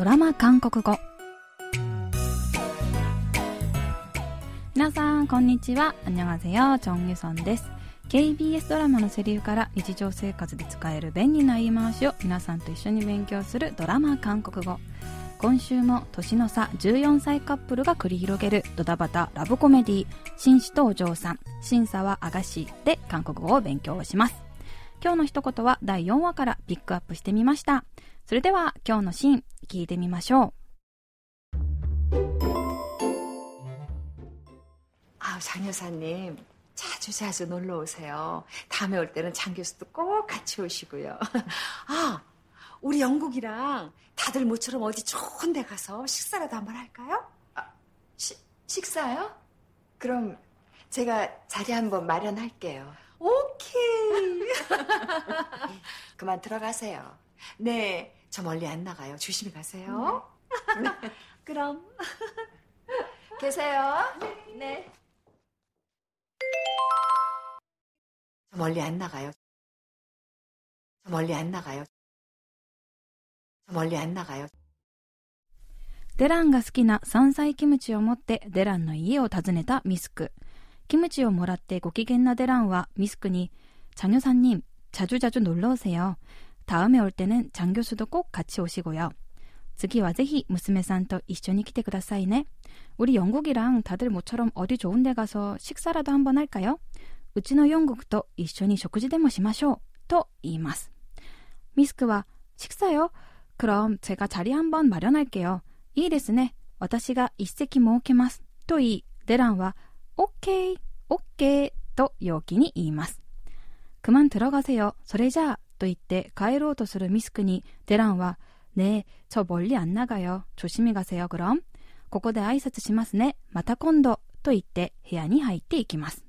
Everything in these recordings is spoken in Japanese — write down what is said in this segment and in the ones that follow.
ドラマ韓国語。皆さんこんにちは。アニョガゼヨチョンユソンです KBS ドラマのセリフから日常生活で使える便利な言い回しを皆さんと一緒に勉強するドラマ韓国語。今週も年の差14歳カップルが繰り広げるドタバタラブコメディ紳士とお嬢さん審査はあがしで韓国語を勉強します。今日の一言は第4話からピックアップしてみました。それでは今日のシーン聞いてみましょう아장 여사님 자주 자주 놀러 오세요. 다음에 올 때는 장 교수도 꼭 같이 오시고요. 아, 우리 영국이랑 다들 모처럼 어디 좋은 데 가서 식사라도 한번 할까요? 아, 시, 식사요? 그럼 제가 자리 한번 마련할게요. 오케이. 그만 들어가세요. 네, 저 멀리 안 나가요. 조심히 가세요. 그럼. 계세요? 네. 저 멀리 안 나가요. 저 멀리 안 나가요. 저 멀리 안 나가요. デランが好きな山菜キムチを持ってデランの家を訪ねたミスク。キムチをもらってご機嫌なデランはミスクに장여사님 자주자주 놀러 오세요. 다음에 올 때는 장 교수도 꼭 같이 오시고요. 次はぜひ娘さんと一緒に来てくださいね。 우리 영국이랑 다들 모처럼 어디 좋은 데 가서 식사라도 한번 할까요? うちの 영국도 一緒に食事でもしましょう。と言います。 미스크와 식사요? 그럼 제가 자리 한번 마련할게요. いいですね。私が一席設けます。と言い、デランは OK、OK と陽気に言います。 그만 들어가세요. それじゃあ、 と言って帰ろうとするミスクにデランは 네, 저 멀리 안 나가요. 조심히 가세요. 그럼 ここで挨拶しますね。また今度。と言って部屋に入っていきます。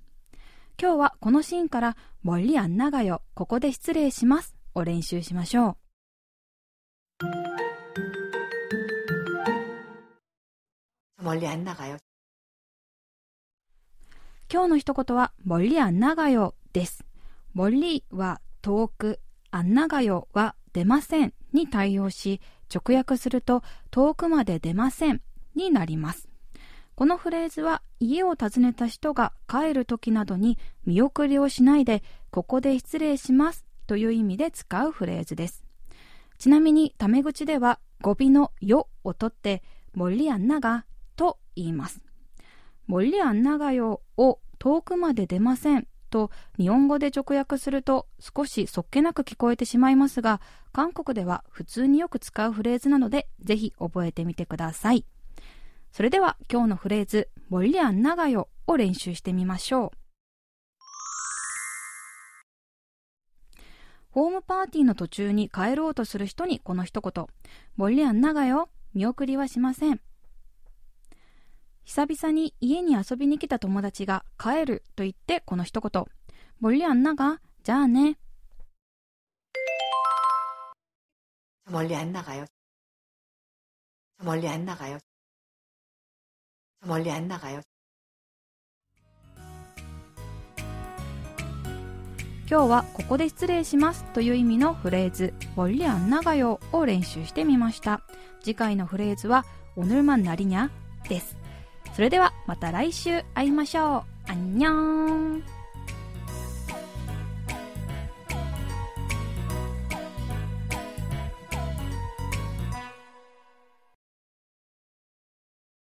今日はこのシーンから멀리안 나가요。ここで失礼します。を練習しましょう。 저 멀리 안 나가요. 今日の一言は멀리안 나가요です。멀리は遠く、 あんながよは出ませんに対応し、直訳すると遠くまで出ませんになります。このフレーズは家を訪ねた人が帰る時などに見送りをしないでここで失礼しますという意味で使うフレーズです。ちなみにタメ口では語尾のよを取って森リアンナガと言います。森リアンナガよを遠くまで出ませんと日本語で直訳すると少しそっけなく聞こえてしまいますが韓国では普通によく使うフレーズなのでぜひ覚えてみてください。それでは今日のフレーズ「ボリアン長よ」を練習してみましょう。ホームパーティーの途中に帰ろうとする人にこの一言「ボリアン長よ」見送りはしません。久々に家に遊びに来た友達が帰ると言ってこの一言、멀리안 나가じゃあね。 저 멀리 안 나가요. 저 멀리 안 나가요. 저 멀리 안 나가요. 今日はここで失礼しますという意味のフレーズ멀리안 나가요を練習してみました。次回のフレーズは오늘만날이냐です。 それではまた来週会いましょう。안녕